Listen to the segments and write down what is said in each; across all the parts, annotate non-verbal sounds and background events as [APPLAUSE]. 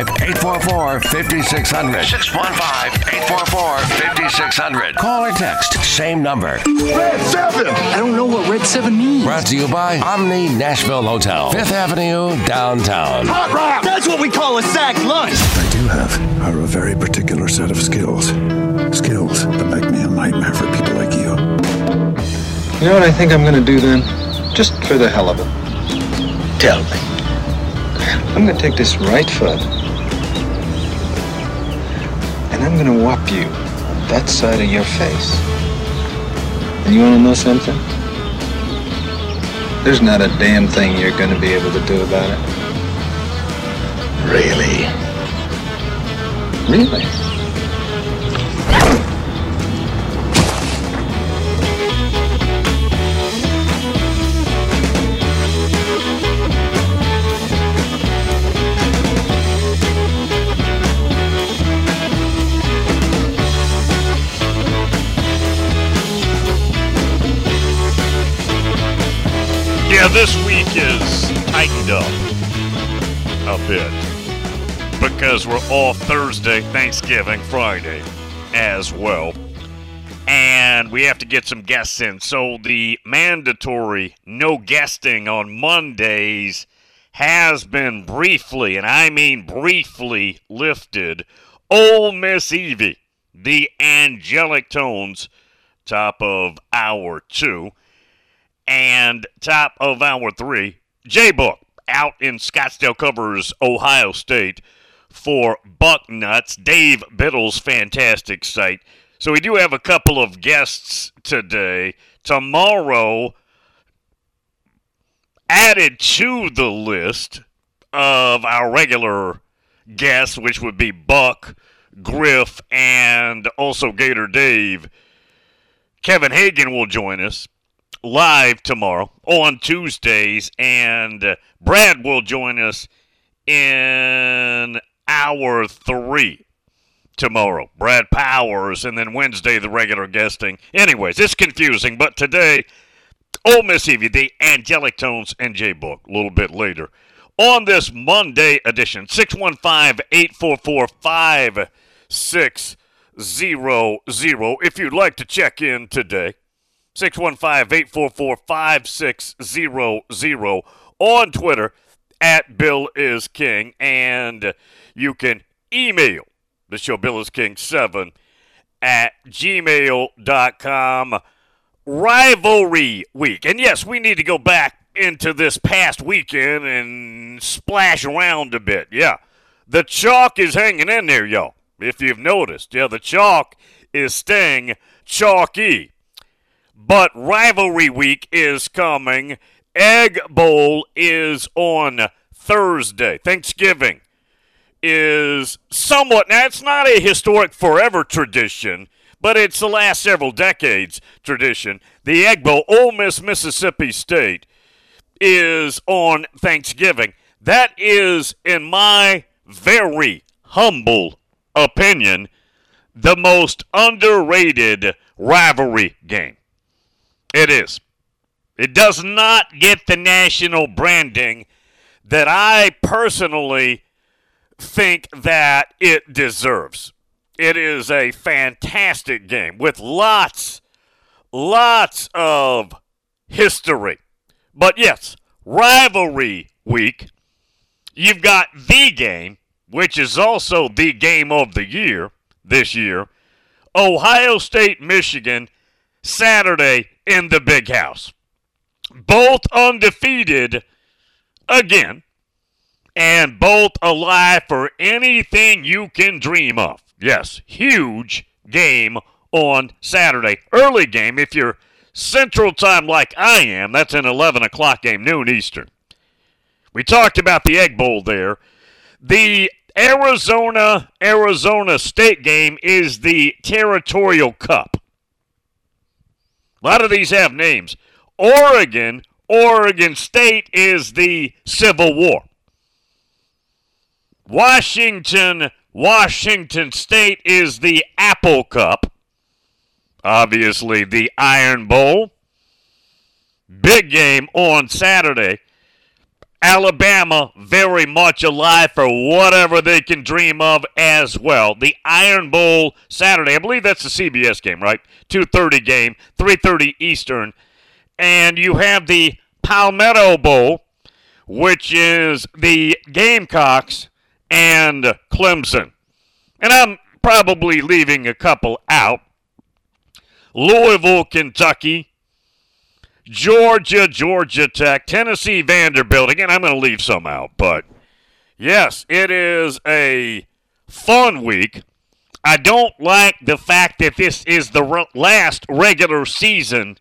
844 5600. 615 844 5600. Call or text, same number. Red 7! I don't know what Red 7 means. Brought to you by Omni Nashville Hotel, Fifth Avenue, downtown. Hot rock! That's what we call a sack lunch. I do have are a very particular set of skills. Skills that make me a nightmare for people like you. You know what I think I'm gonna do then? Just for the hell of it. Tell me. I'm gonna take this right foot and I'm gonna whop you on that side of your face. And you wanna know something? There's not a damn thing you're gonna be able to do about it. Really? Really? Yeah, this week is tightened up a bit because we're off Thursday, Thanksgiving, Friday as well. And we have to get some guests in. So the mandatory no guesting on Mondays has been briefly, and I mean briefly, lifted. Ole Miss Evie, the angelic tones, top of hour two. And top of hour three, J Book out in Scottsdale covers Ohio State for Bucknuts. Dave Biddle's fantastic site. So we do have a couple of guests today. Tomorrow, added to the list of our regular guests, which would be Buck, Griff, and also Gator Dave. Kevin Hagan will join us live tomorrow on Tuesdays, and Brad will join us in hour three tomorrow. Brad Powers, and then Wednesday the regular guesting. Anyways, it's confusing, but today, Ole Miss Evie, the Angelic Tones, and J Book a little bit later. On this Monday edition, 615 844 5600. If you'd like to check in today, 615-844-5600 on Twitter at Bill is King. And you can email the show Bill is King 7 at gmail.com. Rivalry week. And yes, we need to go back into this past weekend and splash around a bit. Yeah. The chalk is hanging in there, y'all. If you've noticed. Yeah, the chalk is staying chalky. But rivalry week is coming. Egg Bowl is on Thursday. Thanksgiving is somewhat, now it's not a historic forever tradition, but it's the last several decades tradition. The Egg Bowl, Ole Miss, Mississippi State, is on Thanksgiving. That is, in my very humble opinion, the most underrated rivalry game. It is. It does not get the national branding that I personally think that it deserves. It is a fantastic game with lots, lots of history. But yes, rivalry week. You've got the game, which is also the game of the year this year. Ohio State, Michigan, Saturday in the big house. Both undefeated again, and both alive for anything you can dream of. Yes, huge game on Saturday. Early game if you're Central Time like I am. That's an 11 o'clock game, noon Eastern. We talked about the Egg Bowl there. The Arizona Arizona State game is the Territorial Cup. A lot of these have names. Oregon Oregon State is the Civil War. Washington Washington State is the Apple Cup. Obviously, the Iron Bowl. Big game on Saturday. Alabama very much alive for whatever they can dream of as well. The Iron Bowl Saturday. I believe that's the CBS game, right? 2:30 game, 3:30 Eastern. And you have the Palmetto Bowl, which is the Gamecocks and Clemson. And I'm probably leaving a couple out. Louisville, Kentucky, Georgia, Georgia Tech, Tennessee, Vanderbilt. Again, I'm going to leave some out, but yes, it is a fun week. I don't like the fact that this is the re- last regular season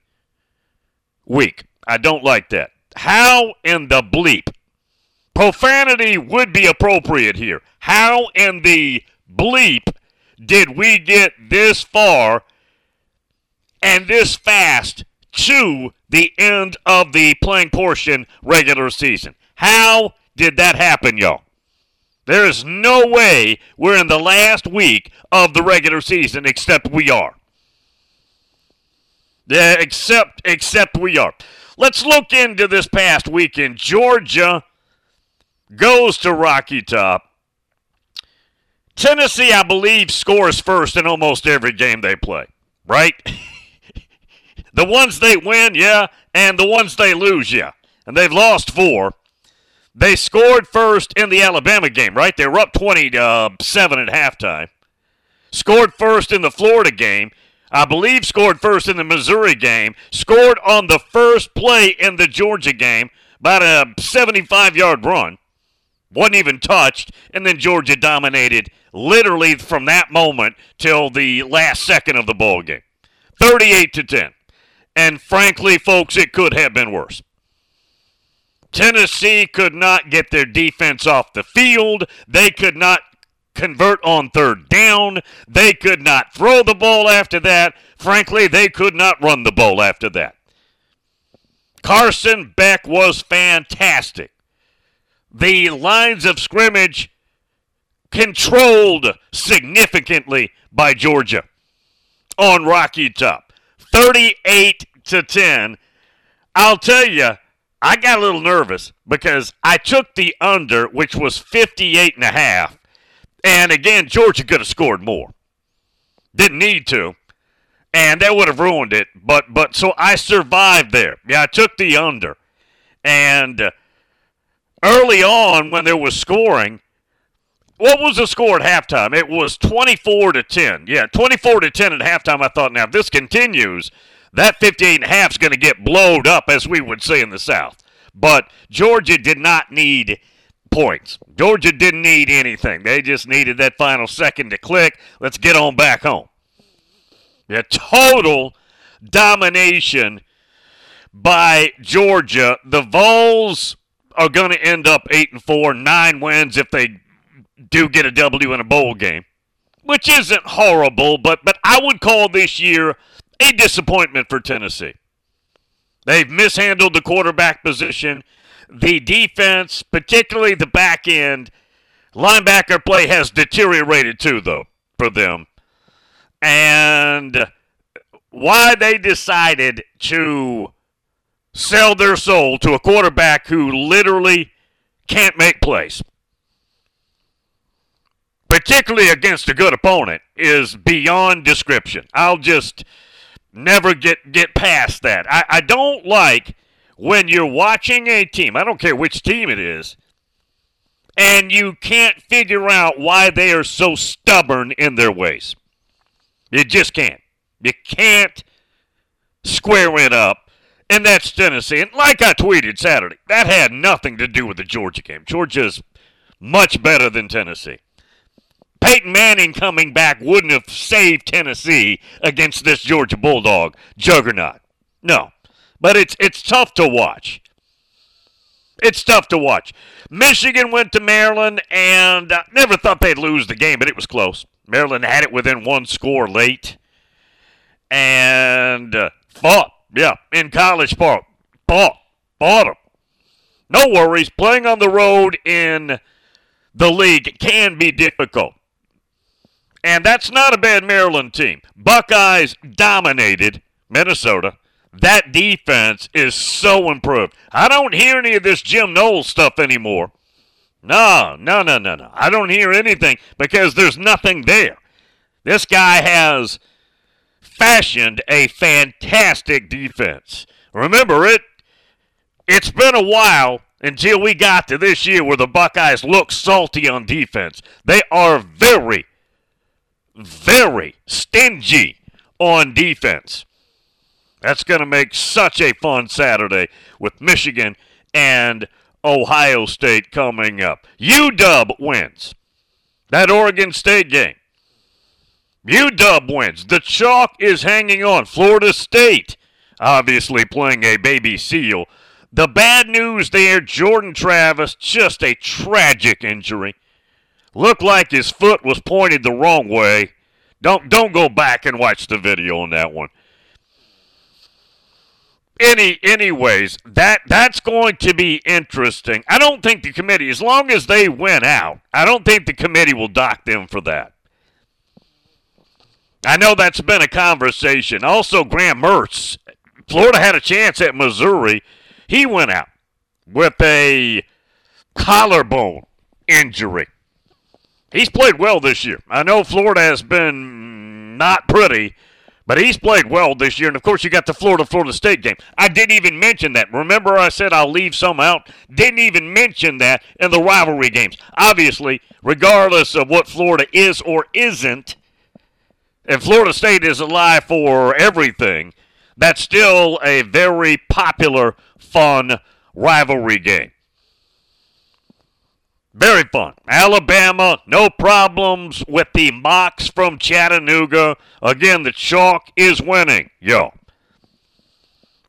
week. I don't like that. How in the bleep? Profanity would be appropriate here. How in the bleep did we get this far and this fast to the end of the playing portion regular season? How did that happen, y'all? There is no way we're in the last week of the regular season except we are. Yeah, except except we are. Let's look into this past weekend. Georgia goes to Rocky Top. Tennessee, I believe, scores first in almost every game they play, right? [LAUGHS] the ones they win, yeah, and the ones they lose, yeah. And they've lost four. They scored first in the Alabama game, right? They were up 27 uh, at halftime. Scored first in the Florida game. I believe scored first in the Missouri game. Scored on the first play in the Georgia game, about a 75 yard run. Wasn't even touched. And then Georgia dominated literally from that moment till the last second of the ball game 38 to 10. And frankly, folks, it could have been worse. Tennessee could not get their defense off the field. They could not convert on third down. They could not throw the ball after that. Frankly, they could not run the ball after that. Carson Beck was fantastic. The lines of scrimmage controlled significantly by Georgia on Rocky Top. 38 to 10. I'll tell you, I got a little nervous because I took the under, which was 58 and a half. And again, Georgia could have scored more. Didn't need to. And that would have ruined it. But but so I survived there. Yeah, I took the under. And early on when there was scoring, what was the score at halftime? It was 24 to 10. Yeah, 24 to 10 at halftime. I thought, now if this continues, that 58 and a half is going to get blowed up, as we would say in the South. But Georgia did not need points. Georgia didn't need anything. They just needed that final second to click. Let's get on back home. Yeah, total domination by Georgia. The Vols are going to end up eight and four, nine wins if they do get a W in a bowl game, which isn't horrible. But but I would call this year a disappointment for Tennessee. They've mishandled the quarterback position. The defense, particularly the back end, linebacker play has deteriorated too, though, for them. And why they decided to sell their soul to a quarterback who literally can't make plays, particularly against a good opponent, is beyond description. I'll just never get, get past that. I, I don't like when you're watching a team, I don't care which team it is, and you can't figure out why they are so stubborn in their ways. You just can't. You can't square it up. And that's Tennessee. And like I tweeted Saturday, that had nothing to do with the Georgia game. Georgia's much better than Tennessee. Peyton Manning coming back wouldn't have saved Tennessee against this Georgia Bulldog juggernaut. No. But it's it's tough to watch. It's tough to watch. Michigan went to Maryland and uh, never thought they'd lose the game, but it was close. Maryland had it within one score late and uh, fought. Yeah, in College Park. Fought. Fought them. No worries. Playing on the road in the league can be difficult. And that's not a bad Maryland team. Buckeyes dominated Minnesota. That defense is so improved. I don't hear any of this Jim Knowles stuff anymore. No, no, no, no, no. I don't hear anything because there's nothing there. This guy has fashioned a fantastic defense. Remember it it's been a while until we got to this year where the Buckeyes look salty on defense. They are very very stingy on defense. That's going to make such a fun Saturday with Michigan and Ohio State coming up. UW wins that Oregon State game. UW wins. The chalk is hanging on. Florida State, obviously playing a baby seal. The bad news there Jordan Travis, just a tragic injury. Looked like his foot was pointed the wrong way. Don't don't go back and watch the video on that one. Any anyways, that that's going to be interesting. I don't think the committee, as long as they went out, I don't think the committee will dock them for that. I know that's been a conversation. Also, Graham Mertz, Florida had a chance at Missouri. He went out with a collarbone injury. He's played well this year. I know Florida has been not pretty, but he's played well this year. And of course, you got the Florida Florida State game. I didn't even mention that. Remember, I said I'll leave some out? Didn't even mention that in the rivalry games. Obviously, regardless of what Florida is or isn't, and Florida State is alive for everything, that's still a very popular, fun rivalry game. Very fun. Alabama, no problems with the Mocs from Chattanooga. Again, the chalk is winning. Yo.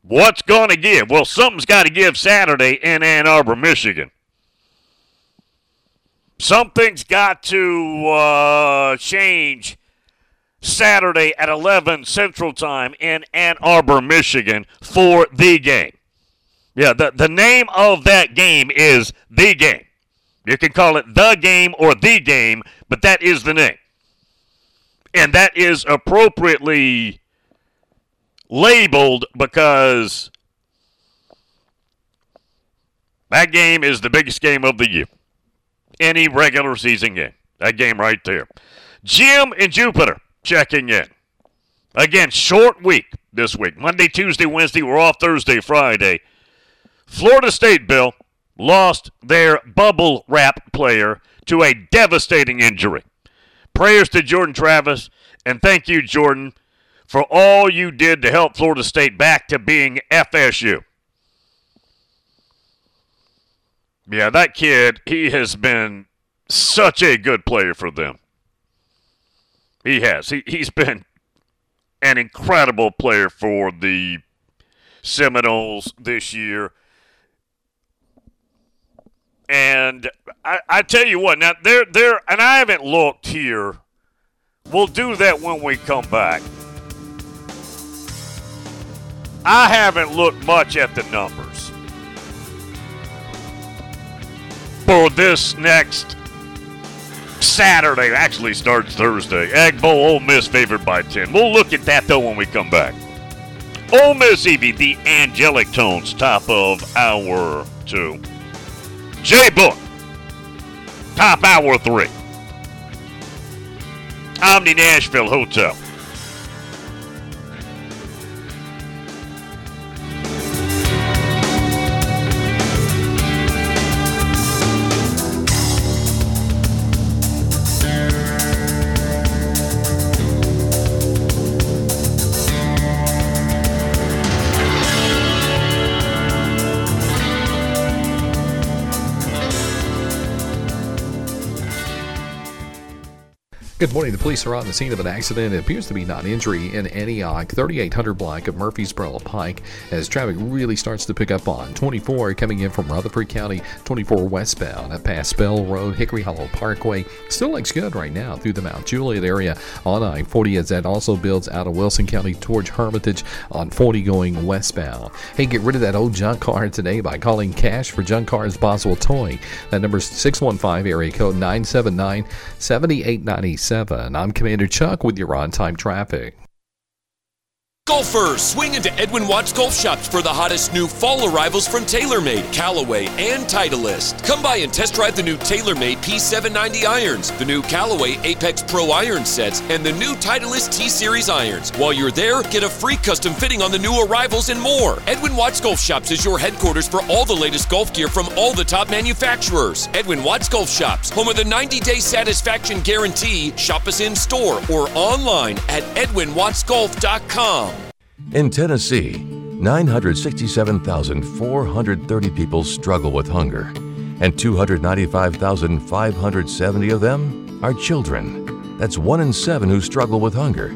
What's going to give? Well, something's got to give Saturday in Ann Arbor, Michigan. Something's got to uh, change Saturday at 11 Central Time in Ann Arbor, Michigan for the game. Yeah, the, the name of that game is the game. You can call it the game or the game, but that is the name. And that is appropriately labeled because that game is the biggest game of the year. Any regular season game. That game right there. Jim and Jupiter checking in. Again, short week this week. Monday, Tuesday, Wednesday. We're off Thursday, Friday. Florida State, Bill, lost their bubble wrap player to a devastating injury. Prayers to Jordan Travis, and thank you, Jordan, for all you did to help Florida State back to being FSU. Yeah, that kid, he has been such a good player for them. He has. He, he's been an incredible player for the Seminoles this year. And I, I tell you what, now there there and I haven't looked here. We'll do that when we come back. I haven't looked much at the numbers for this next Saturday. Actually starts Thursday. Egg Bowl, Ole Miss favored by 10. We'll look at that though when we come back. Ole Miss Evie, the angelic tones, top of hour two. J Book, top hour three. Omni Nashville Hotel. Morning. The police are on the scene of an accident. It appears to be non-injury in Antioch, 3800 block of Murfreesboro Pike, as traffic really starts to pick up on 24 coming in from Rutherford County, 24 westbound at past Bell Road, Hickory Hollow Parkway. Still looks good right now through the Mount Juliet area on I-40 as that also builds out of Wilson County towards Hermitage on 40 going westbound. Hey, get rid of that old junk car today by calling cash for junk cars Boswell Toy. That number is 615 area code 979 7897. I'm Commander Chuck with your on time traffic. Golfers, swing into Edwin Watts Golf Shops for the hottest new fall arrivals from TaylorMade, Callaway, and Titleist. Come by and test drive the new TaylorMade P790 irons, the new Callaway Apex Pro iron sets, and the new Titleist T Series irons. While you're there, get a free custom fitting on the new arrivals and more. Edwin Watts Golf Shops is your headquarters for all the latest golf gear from all the top manufacturers. Edwin Watts Golf Shops, home of the 90 day satisfaction guarantee. Shop us in store or online at edwinwattsgolf.com. In Tennessee, 967,430 people struggle with hunger, and 295,570 of them are children. That's one in seven who struggle with hunger,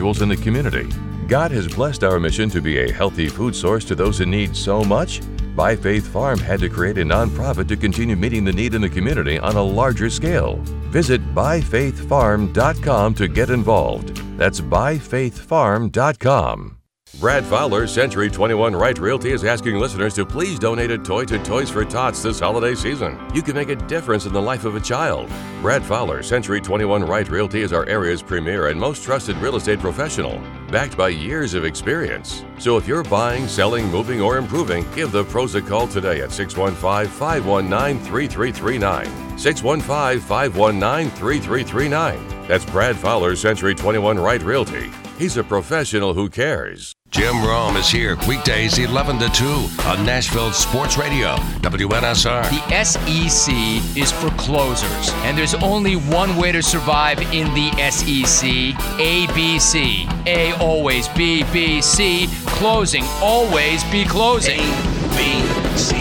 in the community. God has blessed our mission to be a healthy food source to those in need so much. By Faith Farm had to create a nonprofit to continue meeting the need in the community on a larger scale. Visit byfaithfarm.com to get involved. That's byfaithfarm.com. Brad Fowler, Century 21 Right Realty, is asking listeners to please donate a toy to Toys for Tots this holiday season. You can make a difference in the life of a child. Brad Fowler, Century 21 Right Realty, is our area's premier and most trusted real estate professional, backed by years of experience. So if you're buying, selling, moving, or improving, give the pros a call today at 615 519 3339. 615 519 3339. That's Brad Fowler, Century 21 Right Realty. He's a professional who cares. Jim Rome is here weekdays 11 to 2 on Nashville Sports Radio, WNSR. The SEC is for closers, and there's only one way to survive in the SEC ABC. A always B, B, C. Closing, always be closing. A, B, C.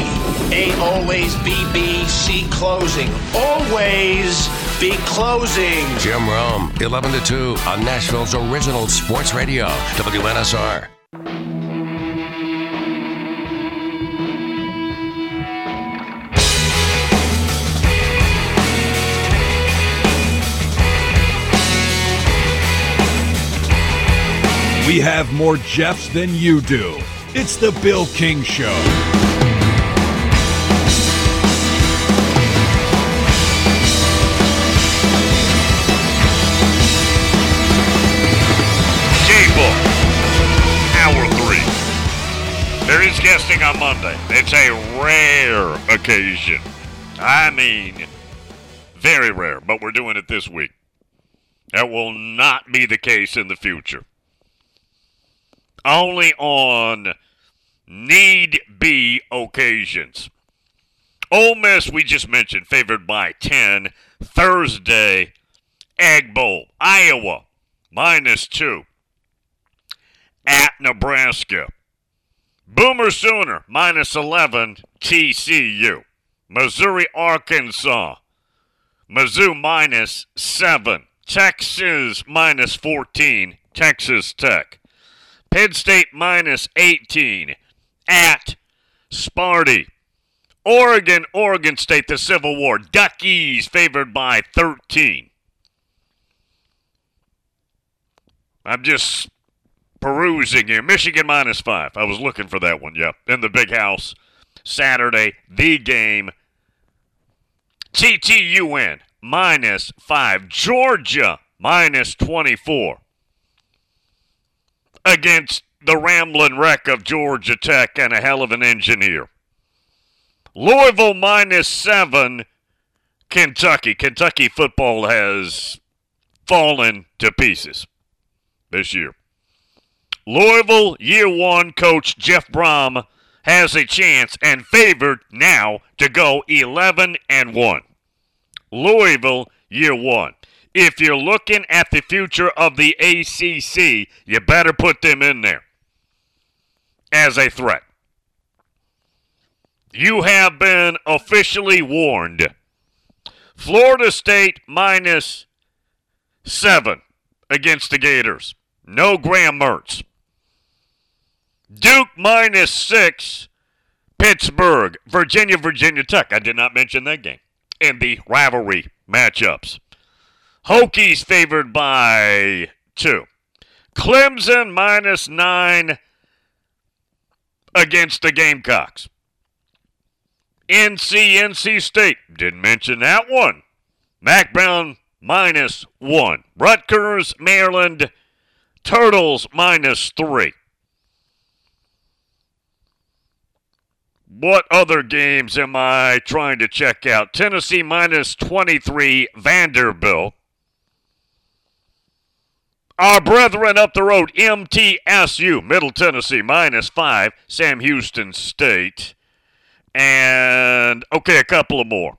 A always B, B, C. Closing. Always be closing. Jim Rome, 11 to 2 on Nashville's original sports radio, WNSR. We have more Jeffs than you do. It's the Bill King Show. Hour three. There is guesting on Monday. It's a rare occasion. I mean, very rare, but we're doing it this week. That will not be the case in the future. Only on need be occasions. Ole Miss, we just mentioned, favored by 10. Thursday, Egg Bowl. Iowa, minus 2. At Nebraska. Boomer Sooner, minus 11. TCU. Missouri, Arkansas. Mizzou, minus 7. Texas, minus 14. Texas Tech. Penn State minus 18 at Sparty. Oregon, Oregon State, the Civil War. Duckies favored by 13. I'm just perusing here. Michigan minus 5. I was looking for that one, yep. In the big house. Saturday, the game. TTUN minus 5. Georgia minus 24 against the rambling wreck of Georgia Tech and a hell of an engineer. Louisville minus seven, Kentucky. Kentucky football has fallen to pieces this year. Louisville, year one coach Jeff Brohm has a chance and favored now to go 11 and 1. Louisville, year one. If you're looking at the future of the ACC, you better put them in there as a threat. You have been officially warned. Florida State minus seven against the Gators. No Graham Mertz. Duke minus six. Pittsburgh. Virginia, Virginia Tech. I did not mention that game And the rivalry matchups. Hokies favored by two. Clemson minus nine against the Gamecocks. NC, NC State. Didn't mention that one. Mack Brown minus one. Rutgers, Maryland, Turtles minus three. What other games am I trying to check out? Tennessee minus 23, Vanderbilt. Our brethren up the road, MTSU, Middle Tennessee minus five, Sam Houston State. And, okay, a couple of more.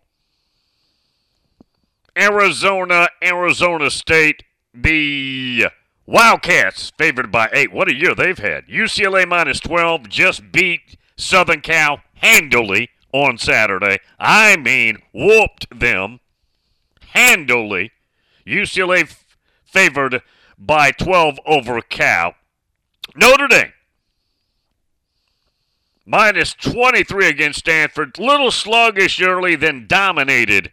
Arizona, Arizona State, the Wildcats favored by eight. What a year they've had. UCLA minus 12 just beat Southern Cal handily on Saturday. I mean, whooped them handily. UCLA f- favored by 12 over Cal. Notre Dame minus 23 against Stanford. Little sluggish early, then dominated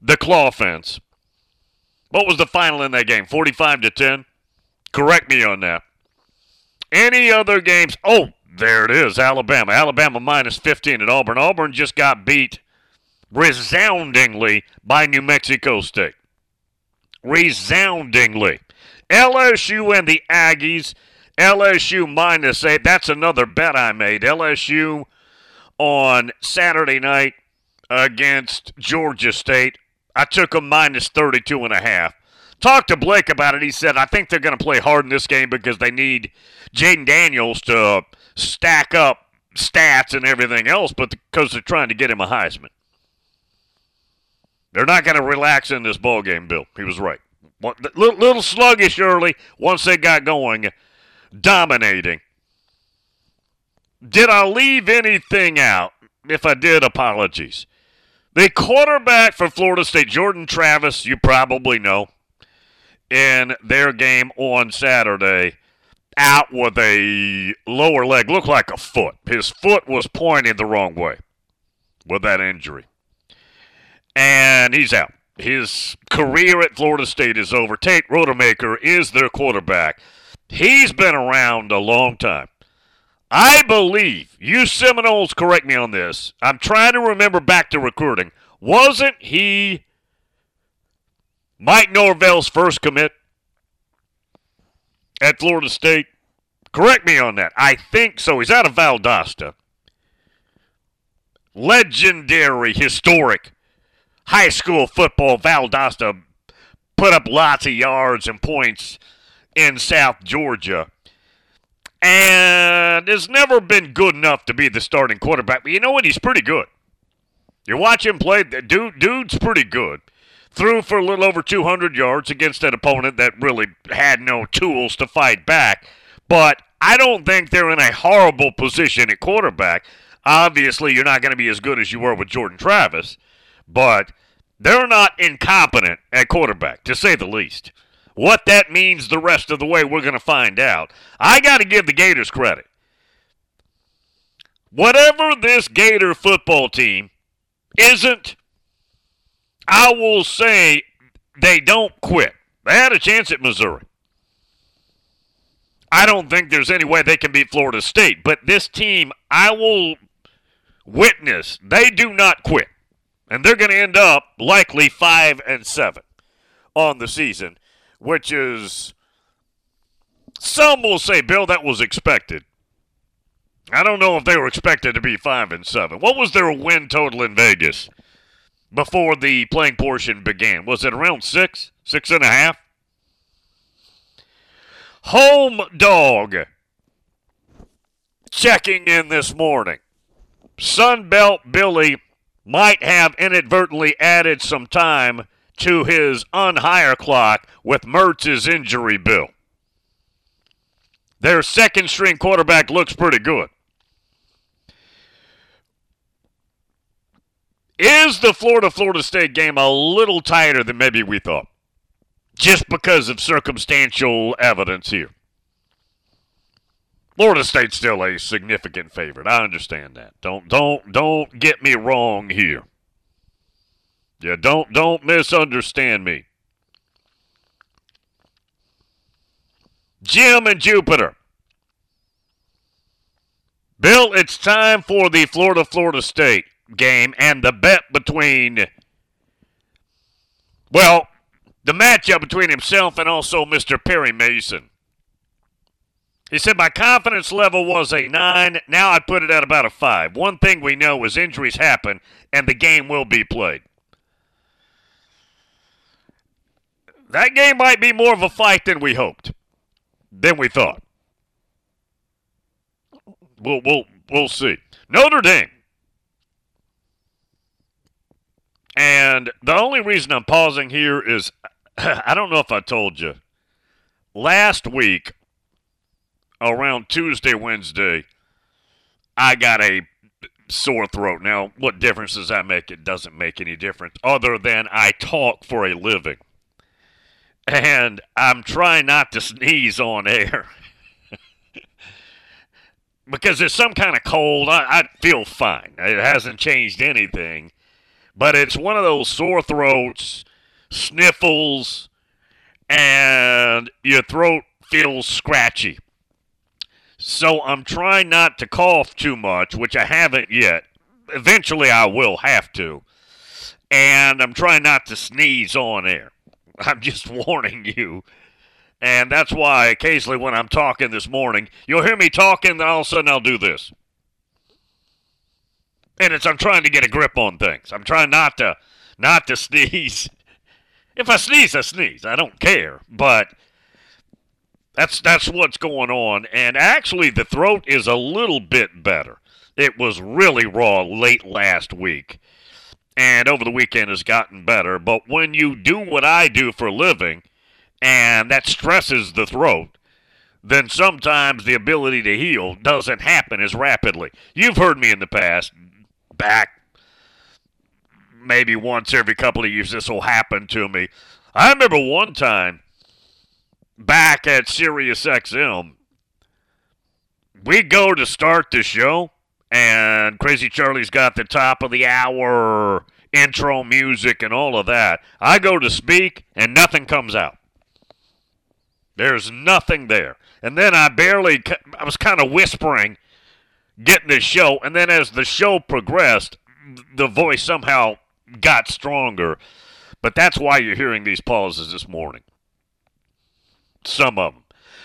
the claw fence. What was the final in that game? 45 to 10? Correct me on that. Any other games? Oh, there it is. Alabama. Alabama minus 15 at Auburn. Auburn just got beat resoundingly by New Mexico State. Resoundingly. LSU and the Aggies. LSU minus eight. That's another bet I made. LSU on Saturday night against Georgia State. I took them minus 32 and a half. Talked to Blake about it. He said, I think they're going to play hard in this game because they need Jayden Daniels to stack up stats and everything else, but because they're trying to get him a Heisman. They're not going to relax in this ball game, Bill. He was right. Little, little sluggish early. Once they got going, dominating. Did I leave anything out? If I did, apologies. The quarterback for Florida State, Jordan Travis, you probably know, in their game on Saturday, out with a lower leg, looked like a foot. His foot was pointing the wrong way with that injury. And he's out. His career at Florida State is over. Tate Rodemaker is their quarterback. He's been around a long time. I believe, you Seminoles correct me on this. I'm trying to remember back to recruiting. Wasn't he Mike Norvell's first commit at Florida State? Correct me on that. I think so. He's out of Valdosta. Legendary, historic high school football. Valdosta put up lots of yards and points in South Georgia. And has never been good enough to be the starting quarterback. But you know what? He's pretty good. You watch him play, the dude, dude's pretty good. Threw for a little over 200 yards against an opponent that really had no tools to fight back. But I don't think they're in a horrible position at quarterback. Obviously, you're not going to be as good as you were with Jordan Travis, but they're not incompetent at quarterback, to say the least. What that means the rest of the way, we're going to find out. I got to give the Gators credit. Whatever this Gator football team isn't, I will say they don't quit. They had a chance at Missouri. I don't think there's any way they can beat Florida State, but this team, I will witness, they do not quit. And they're going to end up likely 5 and 7 on the season, which is some will say, Bill, that was expected. I don't know if they were expected to be five and seven. What was their win total in Vegas before the playing portion began? Was it around six, six and a half? Home dog checking in this morning. Sunbelt Billy might have inadvertently added some time to his unhire clock with Mertz's injury bill. Their second string quarterback looks pretty good. Is the Florida Florida State game a little tighter than maybe we thought? Just because of circumstantial evidence here. Florida State's still a significant favorite. I understand that. Don't don't don't get me wrong here. Yeah, don't don't misunderstand me. Jim and Jupiter. Bill, it's time for the Florida Florida State game and the bet between well, the matchup between himself and also Mr. Perry Mason. He said, My confidence level was a nine. Now I put it at about a five. One thing we know is injuries happen and the game will be played. That game might be more of a fight than we hoped, than we thought. We'll, we'll, we'll see. Notre Dame. And the only reason I'm pausing here is [CLEARS THROAT] I don't know if I told you. Last week, around Tuesday, Wednesday, I got a sore throat. Now, what difference does that make? It doesn't make any difference other than I talk for a living. And I'm trying not to sneeze on air. [LAUGHS] because there's some kind of cold. I, I feel fine. It hasn't changed anything. But it's one of those sore throats, sniffles, and your throat feels scratchy. So I'm trying not to cough too much, which I haven't yet. Eventually I will have to. And I'm trying not to sneeze on air. [LAUGHS] I'm just warning you. And that's why occasionally when I'm talking this morning, you'll hear me talking, then all of a sudden I'll do this. And it's I'm trying to get a grip on things. I'm trying not to not to [LAUGHS] sneeze. If I sneeze, I sneeze. I don't care. But that's that's what's going on. And actually the throat is a little bit better. It was really raw late last week. And over the weekend has gotten better. But when you do what I do for a living, and that stresses the throat, then sometimes the ability to heal doesn't happen as rapidly. You've heard me in the past, back maybe once every couple of years, this will happen to me. I remember one time back at Sirius XM, we go to start the show, and Crazy Charlie's got the top of the hour intro music and all of that. I go to speak, and nothing comes out. There's nothing there. And then I barely, I was kind of whispering, getting the show. And then as the show progressed, the voice somehow got stronger. But that's why you're hearing these pauses this morning. Some of them.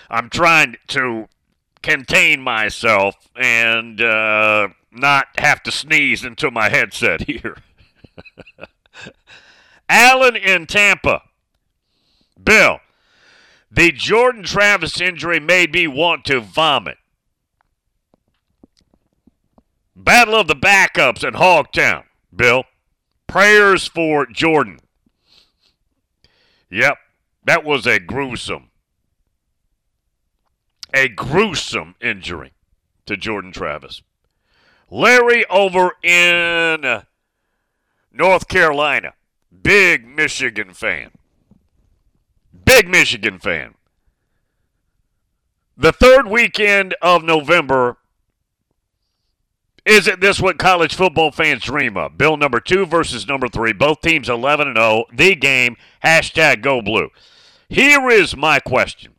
I'm trying to contain myself and uh, not have to sneeze into my headset [LAUGHS] here. Allen in Tampa. Bill, the Jordan Travis injury made me want to vomit. Battle of the backups in Hogtown. Bill, prayers for Jordan. Yep, that was a gruesome, a gruesome injury to Jordan Travis. Larry over in North Carolina, big Michigan fan. Big Michigan fan. The third weekend of November isn't this what college football fans dream of? Bill number two versus number three. Both teams 11 and 0. The game. Hashtag go blue. Here is my question.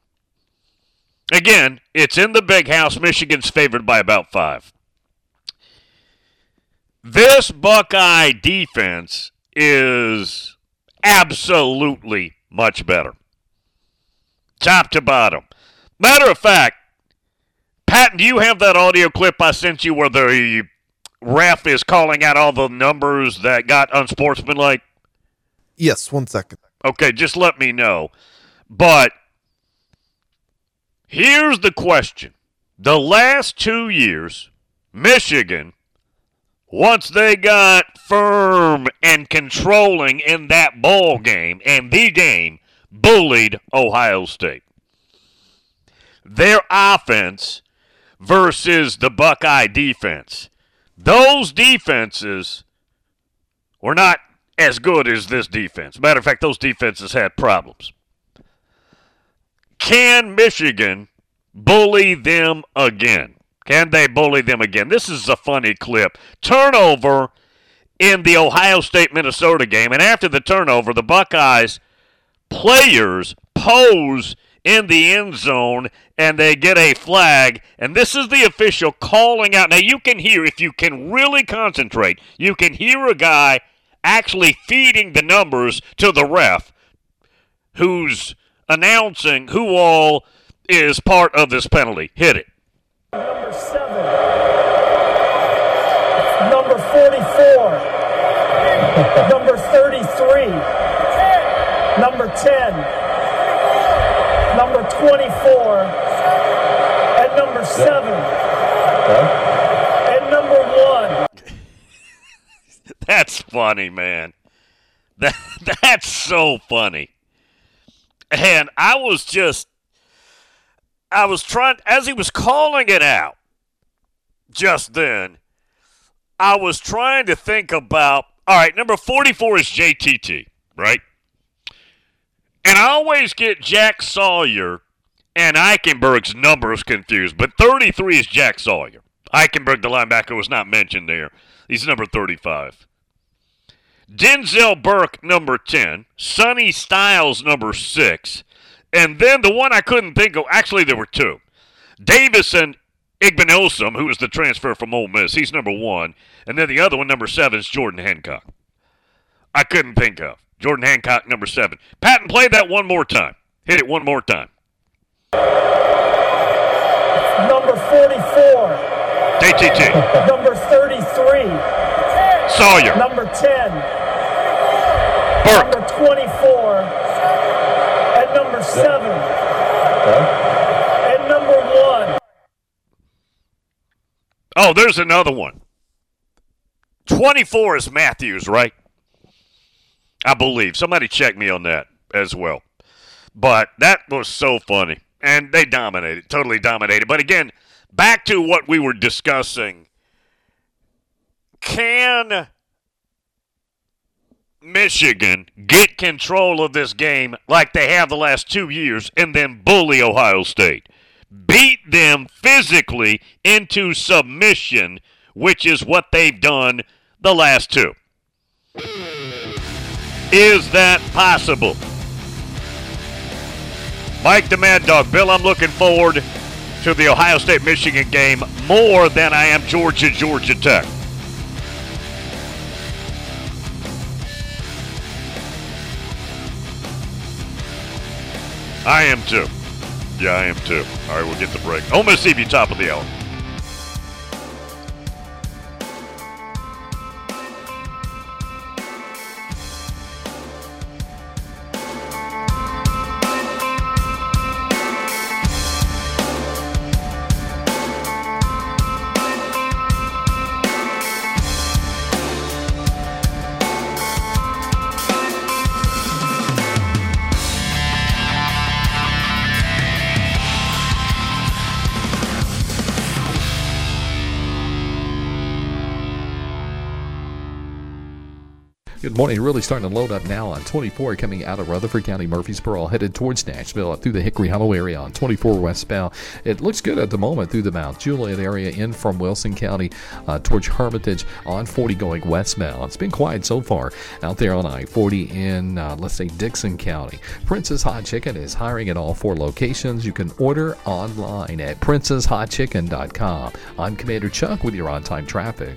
Again, it's in the big house. Michigan's favored by about five. This Buckeye defense is absolutely much better top to bottom. Matter of fact, Patton, do you have that audio clip I sent you where the ref is calling out all the numbers that got unsportsmanlike? Yes, one second. Okay, just let me know. But Here's the question. The last two years, Michigan, once they got firm and controlling in that ball game and the game, bullied Ohio State. Their offense versus the Buckeye defense. Those defenses were not as good as this defense. Matter of fact, those defenses had problems. Can Michigan bully them again? Can they bully them again? This is a funny clip. Turnover in the Ohio State Minnesota game, and after the turnover, the Buckeyes players pose in the end zone and they get a flag. And this is the official calling out. Now, you can hear, if you can really concentrate, you can hear a guy actually feeding the numbers to the ref who's announcing who all is part of this penalty. Hit it. Number seven. Number 44. [LAUGHS] Number 33. Number 10. Number 24. And number 7. And number 1. [LAUGHS] That's funny, man. That [LAUGHS] that's so funny. And I was just I was trying as he was calling it out just then. I was trying to think about all right, number 44 is JTT, right? And I always get Jack Sawyer and Eichenberg's numbers confused, but 33 is Jack Sawyer. Eichenberg, the linebacker, was not mentioned there. He's number 35. Denzel Burke, number 10. Sonny Styles, number 6. And then the one I couldn't think of, actually, there were two. Davison Igbinosun, who was the transfer from Ole Miss, he's number 1. And then the other one, number 7, is Jordan Hancock. I couldn't think of. Jordan Hancock, number 7. Patton, play that one more time. Hit it one more time. Number 44. DTT. Number 33. Sawyer. Number 10. Burke. Number 24. And number 7. And number 1. Oh, there's another one. 24 is Matthews, right? I believe. Somebody check me on that as well. But that was so funny. And they dominated, totally dominated. But again, back to what we were discussing. Can Michigan get control of this game like they have the last two years and then bully Ohio State? Beat them physically into submission, which is what they've done the last two. Is that possible? Mike the Mad Dog. Bill, I'm looking forward to the Ohio State Michigan game more than I am Georgia Georgia Tech. I am too. Yeah, I am too. All right, we'll get the break. Ole Miss Evie top of the hour. Morning. Really starting to load up now on 24 coming out of Rutherford County, Murfreesboro, headed towards Nashville through the Hickory Hollow area on 24 westbound. It looks good at the moment through the Mount Juliet area in from Wilson County uh, towards Hermitage on 40 going westbound. It's been quiet so far out there on I 40 in, uh, let's say, Dickson County. Prince's Hot Chicken is hiring at all four locations. You can order online at princeshotchicken.com. I'm Commander Chuck with your on time traffic.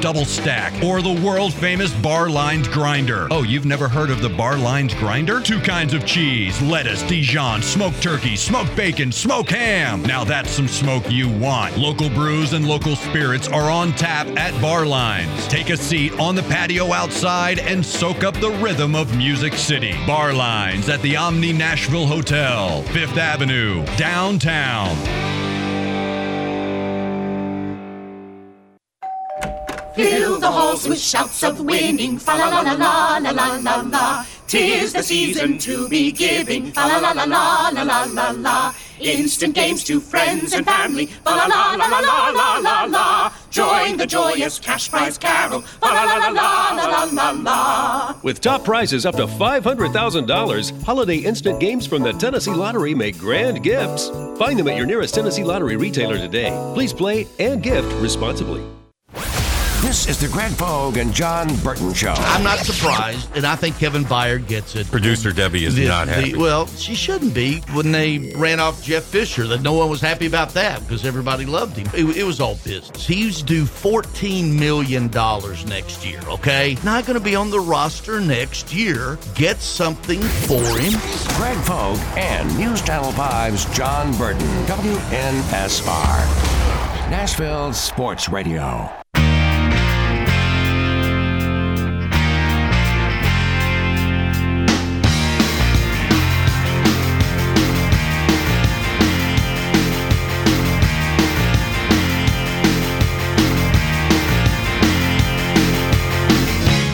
double stack or the world famous bar lines grinder. Oh, you've never heard of the bar lines grinder? Two kinds of cheese, lettuce, Dijon, smoked turkey, smoked bacon, smoked ham. Now that's some smoke you want. Local brews and local spirits are on tap at bar lines. Take a seat on the patio outside and soak up the rhythm of Music City. Bar lines at the Omni Nashville Hotel, Fifth Avenue, downtown. The halls with shouts of winning, fa la la la la la la la la. Tis the season to be giving, fa la la la la la la la la. Instant games to friends and family, fa la la la la la la la la. Join the joyous cash prize carol, fa la la la la la la la la. With top prizes up to $500,000, Holiday Instant Games from the Tennessee Lottery make grand gifts. Find them at your nearest Tennessee Lottery retailer today. Please play and gift responsibly. This is the Greg Pogue and John Burton Show. I'm not surprised, and I think Kevin Byard gets it. Producer Debbie is The- not the- happy. well, she shouldn't be. When they ran off Jeff Fisher, that no one was happy about that because everybody loved him. It, it was all business. He's due $14 million next year, okay? Not going to be on the roster next year. Get something for him. Greg Pogue and News Channel 5's John Burton, WNSR. Nashville Sports Radio.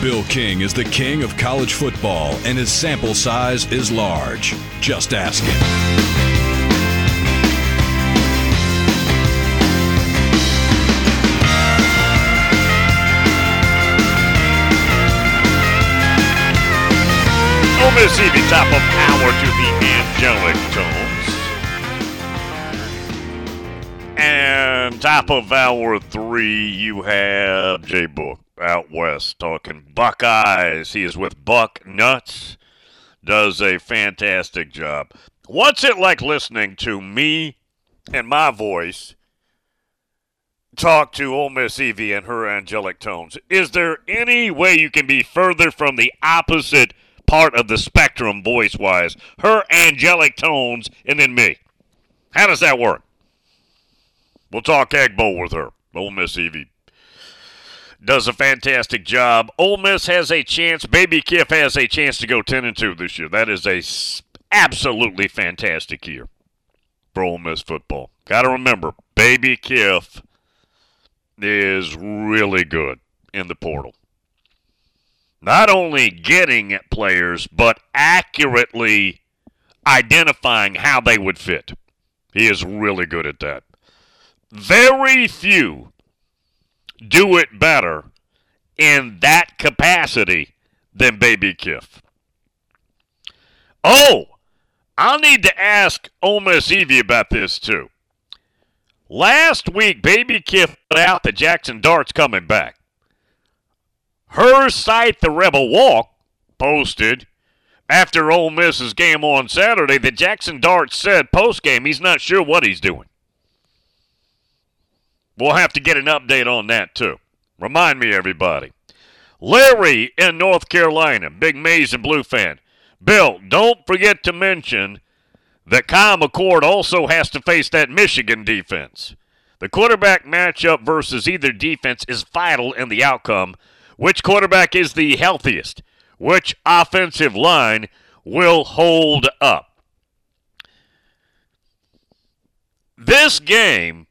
Bill King is the king of college football, and his sample size is large. Just ask him. Miss Evie, top of hour to the angelic tones. And top of hour three, you have Jay Book out west talking Buckeyes. He is with Buck Nuts. Does a fantastic job. What's it like listening to me and my voice talk to Ole Miss Evie and her angelic tones? Is there any way you can be further from the opposite part of the spectrum voice wise? Her angelic tones and then me. How does that work? We'll talk Egg Bowl with her. Ole Miss Evie does a fantastic job. Ole Miss has a chance. Baby Kiff has a chance to go 10 and 2 this year. That is a absolutely fantastic year for Ole Miss football. Got to remember, Baby Kiff is really good in the portal. Not only getting at players, but accurately identifying how they would fit. He is really good at that. Very few do it better in that capacity than Baby Kiff. Oh, I'll need to ask Ole Miss Evie about this too. Last week, Baby Kiff put out that Jackson Dart's coming back. Her site, The Rebel Walk, posted after Ole Miss's game on Saturday that Jackson Dart said post game he's not sure what he's doing. We'll have to get an update on that too. Remind me, everybody. Larry in North Carolina, big Maize and Blue fan. Bill, don't forget to mention that Kyle McCord also has to face that Michigan defense. The quarterback matchup versus either defense is vital in the outcome. Which quarterback is the healthiest? Which offensive line will hold up? This game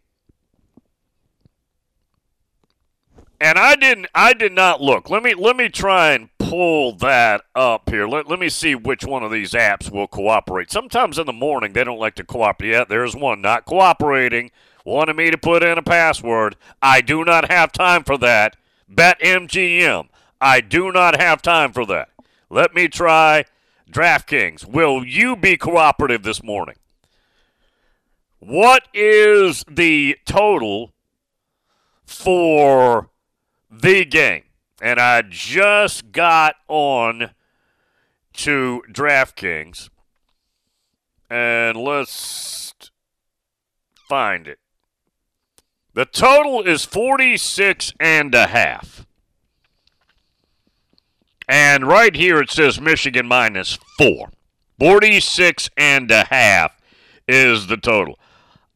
and I didn't I did not look. Let me let me try and pull that up here. Let, let me see which one of these apps will cooperate. Sometimes in the morning they don't like to cooperate. Yeah, there's one not cooperating. Wanted me to put in a password. I do not have time for that. BetMGM. I do not have time for that. Let me try DraftKings. Will you be cooperative this morning? What is the total for the game? And I just got on to DraftKings. And let's find it. The total is 46 and a half. And right here it says Michigan minus 4. 46 and a half is the total.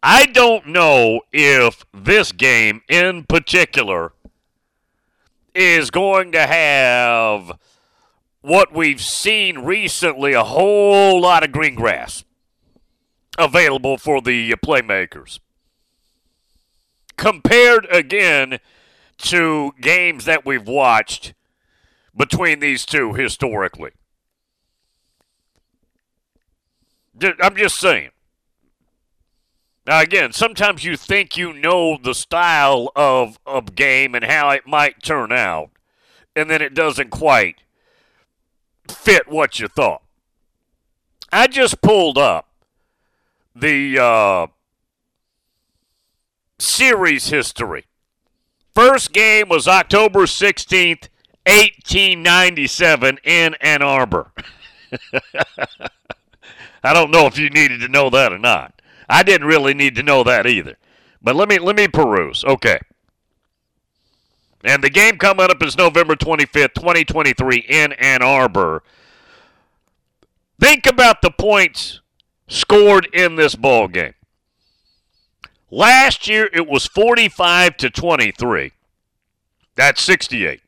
I don't know if this game in particular is going to have what we've seen recently a whole lot of green grass available for the playmakers. Compared again to games that we've watched between these two historically. I'm just saying. Now, again, sometimes you think you know the style of a game and how it might turn out, and then it doesn't quite fit what you thought. I just pulled up the uh, series history. First game was October 16th, 1897 in Ann Arbor. [LAUGHS] I don't know if you needed to know that or not. I didn't really need to know that either. But let me let me peruse. Okay. And the game coming up is November 25th, 2023 in Ann Arbor. Think about the points scored in this ball game. Last year it was 45 to 23. That's 68.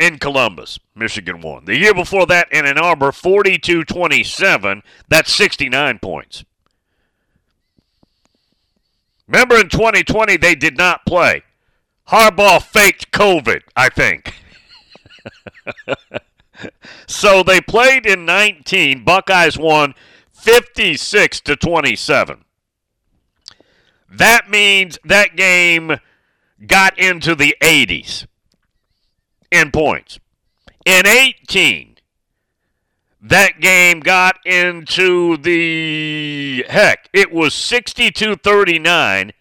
In Columbus, Michigan won. The year before that in Ann Arbor, 42 27. That's 69 points. Remember in 2020, they did not play. Harbaugh faked COVID, I think. [LAUGHS] so they played in 19. Buckeyes won 56 to 27. That means that game got into the 80s in points. In 18, that game got into the heck, it was 62 39.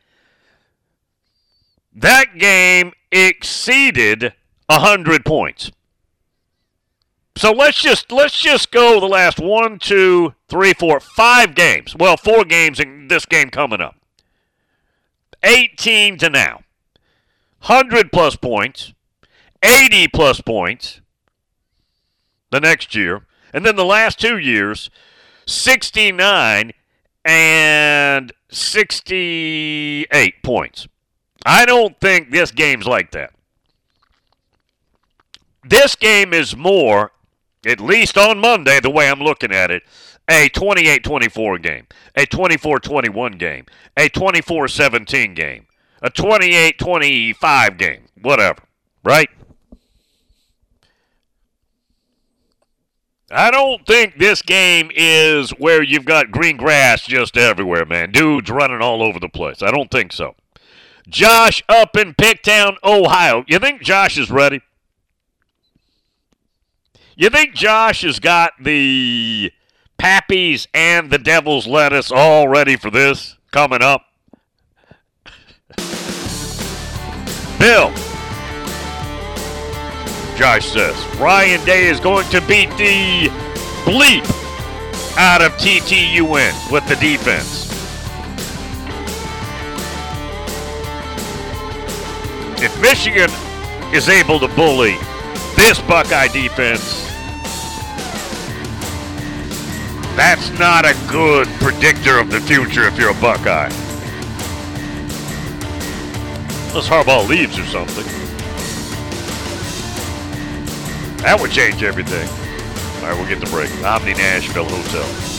That game exceeded 100 points. So let's just let's just go the last one, two, three, four, five games. Well, four games in this game coming up. 18 to now. 100 plus points, 80 plus points the next year. And then the last two years, 69 and 68 points. I don't think this game's like that. This game is more, at least on Monday, the way I'm looking at it, a 28 24 game, a 24 21 game, a 24 17 game, a 28 25 game, whatever, right? I don't think this game is where you've got green grass just everywhere, man. Dudes running all over the place. I don't think so. Josh up in Picktown, Ohio. You think Josh is ready? You think Josh has got the Pappies and the Devil's Lettuce all ready for this coming up? [LAUGHS] Bill. Josh says. Ryan Day is going to beat the bleep out of TTUN with the defense. If Michigan is able to bully this Buckeye defense, that's not a good predictor of the future if you're a Buckeye. Unless Harbaugh leaves or something. That would change everything. All right, we'll get the break. Omni Nashville Hotel.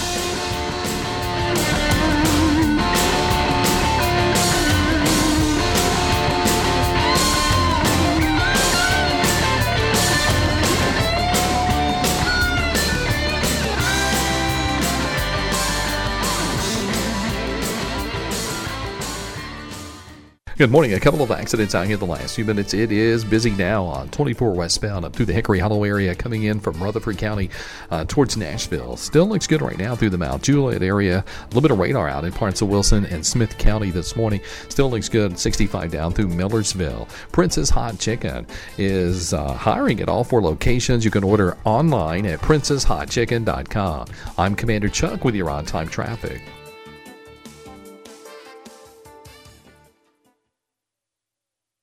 Good morning. A couple of accidents out here the last few minutes. It is busy now on 24 westbound up through the Hickory Hollow area, coming in from Rutherford County uh, towards Nashville. Still looks good right now through the Mount Juliet area. A little bit of radar out in parts of Wilson and Smith County this morning. Still looks good. 65 down through Millersville. Prince's Hot Chicken is uh, hiring at all four locations. You can order online at princeshotchicken.com. I'm Commander Chuck with your on time traffic.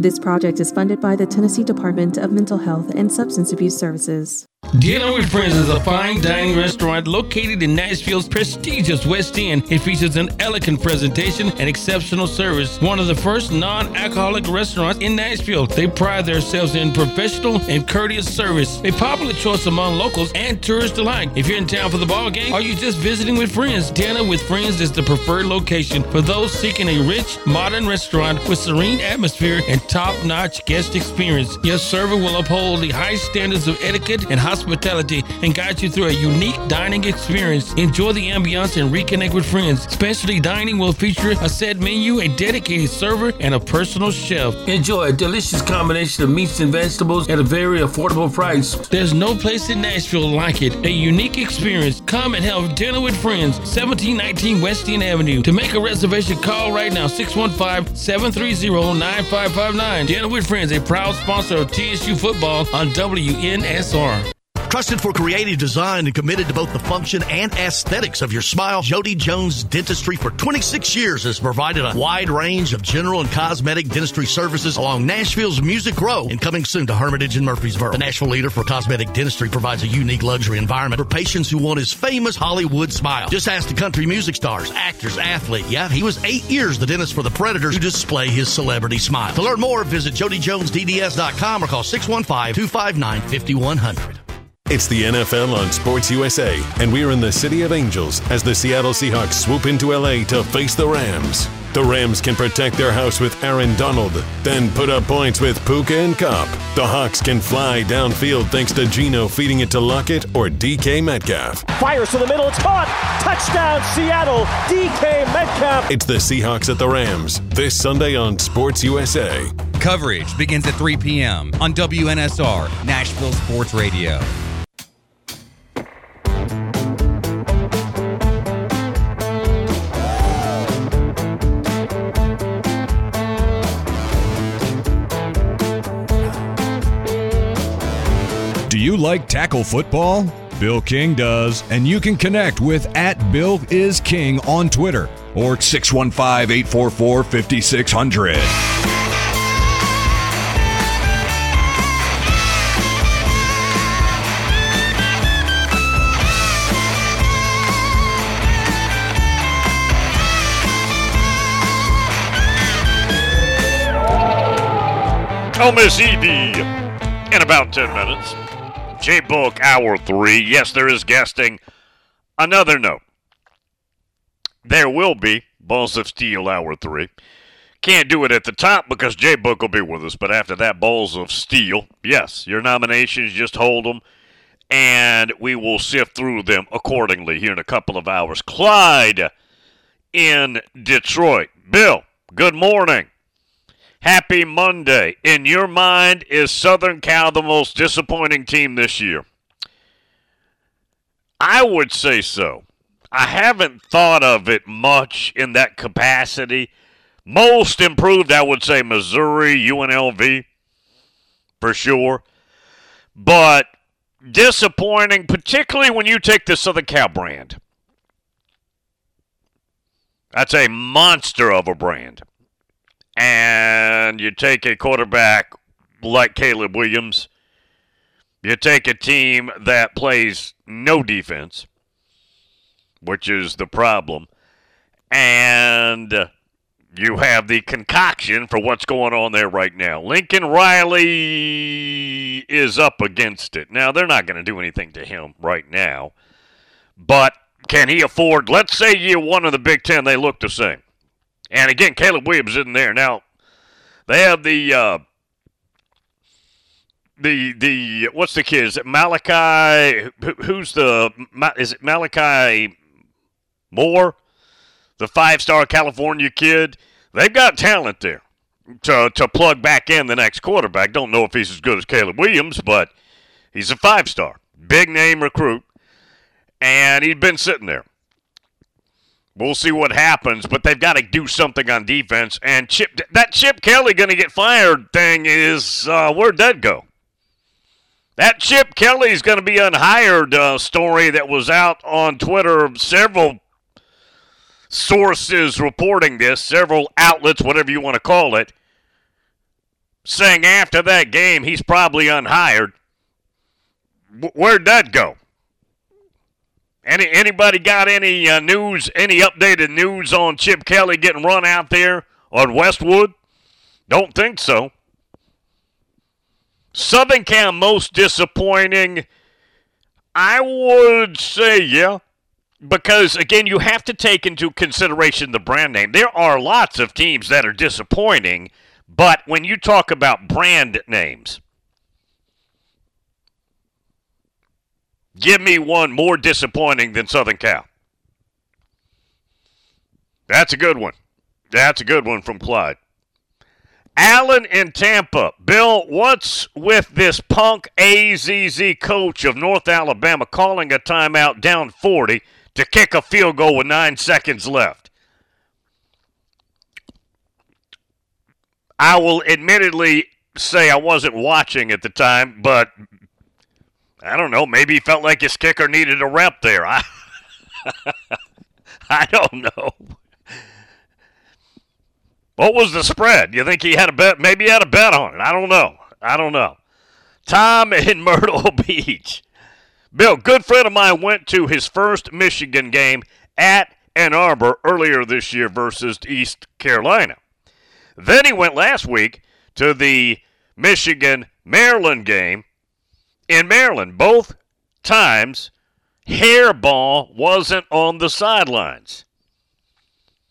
This project is funded by the Tennessee Department of Mental Health and Substance Abuse Services. Dinner with Friends is a fine dining restaurant located in Nashville's prestigious West End. It features an elegant presentation and exceptional service. One of the first non alcoholic restaurants in Nashville. They pride themselves in professional and courteous service, a popular choice among locals and tourists alike. If you're in town for the ball game or you're just visiting with friends, Dinner with Friends is the preferred location for those seeking a rich, modern restaurant with serene atmosphere and top notch guest experience. Your server will uphold the high standards of etiquette and hospitality and guide you through a unique dining experience. Enjoy the ambiance and reconnect with friends. Specialty dining will feature a set menu, a dedicated server, and a personal chef. Enjoy a delicious combination of meats and vegetables at a very affordable price. There's no place in Nashville like it. A unique experience. Come and have dinner with friends. 1719 West End Avenue. To make a reservation, call right now 615 730 9559. Dinner with Friends, a proud sponsor of TSU football on WNSR. Trusted for creative design and committed to both the function and aesthetics of your smile, Jody Jones Dentistry for 26 years has provided a wide range of general and cosmetic dentistry services along Nashville's Music Row and coming soon to Hermitage and Murfreesboro. The Nashville leader for cosmetic dentistry provides a unique luxury environment for patients who want his famous Hollywood smile. Just ask the country music stars, actors, athlete. Yeah, he was eight years the dentist for the Predators to display his celebrity smile. To learn more, visit jodyjonesdds.com or call 615 259 5100. It's the NFL on Sports USA, and we're in the City of Angels as the Seattle Seahawks swoop into LA to face the Rams. The Rams can protect their house with Aaron Donald, then put up points with Puka and Kupp. The Hawks can fly downfield thanks to Geno feeding it to Lockett or DK Metcalf. Fires to the middle, it's caught! Touchdown, Seattle! DK Metcalf! It's the Seahawks at the Rams this Sunday on Sports USA. Coverage begins at 3 p.m. on WNSR, Nashville Sports Radio. You like tackle football? Bill King does, and you can connect with at Bill is King on Twitter or 615-844-5600. Oh, Miss Evie. In about 10 minutes. J Book Hour 3. Yes, there is guesting. Another note. There will be Balls of Steel Hour 3. Can't do it at the top because J Book will be with us, but after that, Balls of Steel. Yes, your nominations, just hold them, and we will sift through them accordingly here in a couple of hours. Clyde in Detroit. Bill, good morning. Happy Monday. In your mind, is Southern Cal the most disappointing team this year? I would say so. I haven't thought of it much in that capacity. Most improved, I would say Missouri, UNLV, for sure. But disappointing, particularly when you take the Southern Cal brand. That's a monster of a brand. And you take a quarterback like Caleb Williams, you take a team that plays no defense, which is the problem, and you have the concoction for what's going on there right now. Lincoln Riley is up against it. Now, they're not going to do anything to him right now, but can he afford? Let's say you one of the Big Ten, they look the same. And again, Caleb Williams isn't there. Now, they have the. Uh, the the what's the kid? Is it Malachi? Who's the is it Malachi Moore, the five star California kid? They've got talent there to to plug back in the next quarterback. Don't know if he's as good as Caleb Williams, but he's a five star, big name recruit, and he's been sitting there. We'll see what happens, but they've got to do something on defense. And Chip, that Chip Kelly going to get fired thing is uh, where'd that go? That Chip Kelly's going to be unhired uh, story that was out on Twitter. Of several sources reporting this, several outlets, whatever you want to call it, saying after that game he's probably unhired. Where'd that go? Any anybody got any uh, news? Any updated news on Chip Kelly getting run out there on Westwood? Don't think so. Southern Cal most disappointing. I would say yeah, because again you have to take into consideration the brand name. There are lots of teams that are disappointing, but when you talk about brand names, Give me one more disappointing than Southern Cal. That's a good one. That's a good one from Clyde. Allen in Tampa. Bill, what's with this punk AZZ coach of North Alabama calling a timeout down 40 to kick a field goal with nine seconds left? I will admittedly say I wasn't watching at the time, but I don't know. Maybe he felt like his kicker needed a rep there. I, [LAUGHS] I don't know. What was the spread? You think he had a bet? Maybe he had a bet on it. I don't know. I don't know. Tom [LAUGHS] in Myrtle [LAUGHS] Beach. Bill, good friend of mine went to his first Michigan game at Ann Arbor earlier this year versus East Carolina. Then he went last week to the Michigan Maryland game in Maryland. Both times, Hairball wasn't on the sidelines.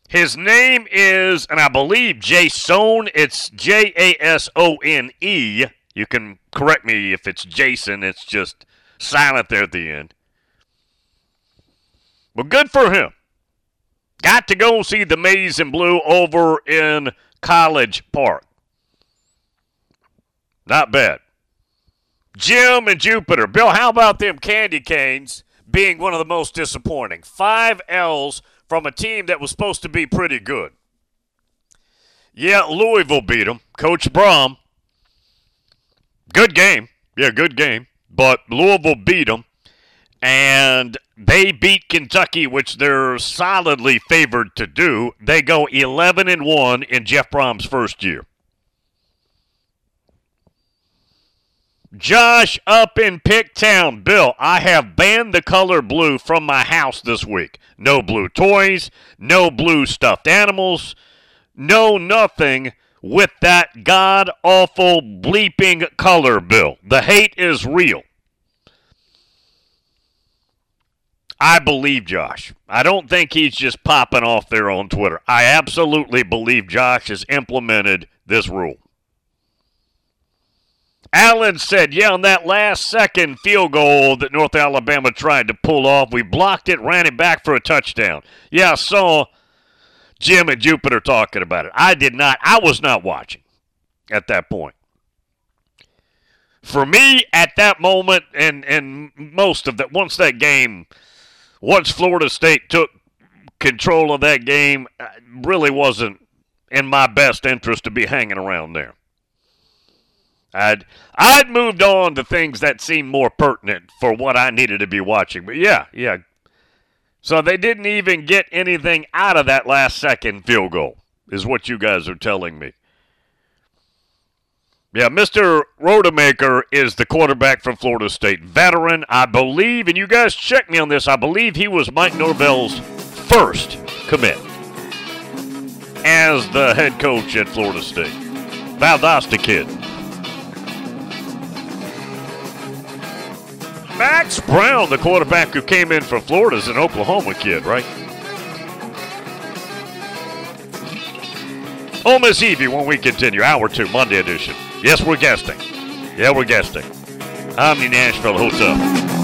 His name is, and I believe Jason, it's J A S O N E. You can correct me if it's Jason, it's just silent there at the end. Well, good for him. Got to go see the Maize and Blue over in College Park. Not bad. Jim and Jupiter. Bill, how about them candy canes being one of the most disappointing? Five L's from a team that was supposed to be pretty good. Yeah, Louisville beat them. Coach Brohm. Good game. Yeah, good game. But Louisville beat them. And they beat Kentucky, which they're solidly favored to do. They go 11 and 1 in Jeff Brohm's first year. Josh up in Picktown. Bill, I have banned the color blue from my house this week. No blue toys, no blue stuffed animals, no nothing with that god awful bleeping color, Bill. The hate is real. I believe Josh. I don't think he's just popping off there on Twitter. I absolutely believe Josh has implemented this rule. Allen said, yeah, on that last second field goal that North Alabama tried to pull off, we blocked it, ran it back for a touchdown. Yeah, I saw Jim and Jupiter talking about it. I did not, I was not watching at that point. For me, at that moment, and, and most of that, once that game, once Florida State took control of that game, uh, really wasn't in my best interest to be hanging around there. I'd I'd moved on to things that seemed more pertinent for what I needed to be watching. But yeah, yeah. So they didn't even get anything out of that last second field goal, is what you guys are telling me. Yeah, Mr. Rodemaker is the quarterback from Florida State. Veteran, I believe, and you guys check me on this, I believe he was Mike Norvell's first commit as the head coach at Florida State. Valdosta kid. Max Brown, the quarterback who came in for Florida, is an Oklahoma kid, right? Ole Miss Evie when we continue. Hour two, Monday edition. Yes, we're guesting. Yeah, we're guesting. I'm the Nashville, up?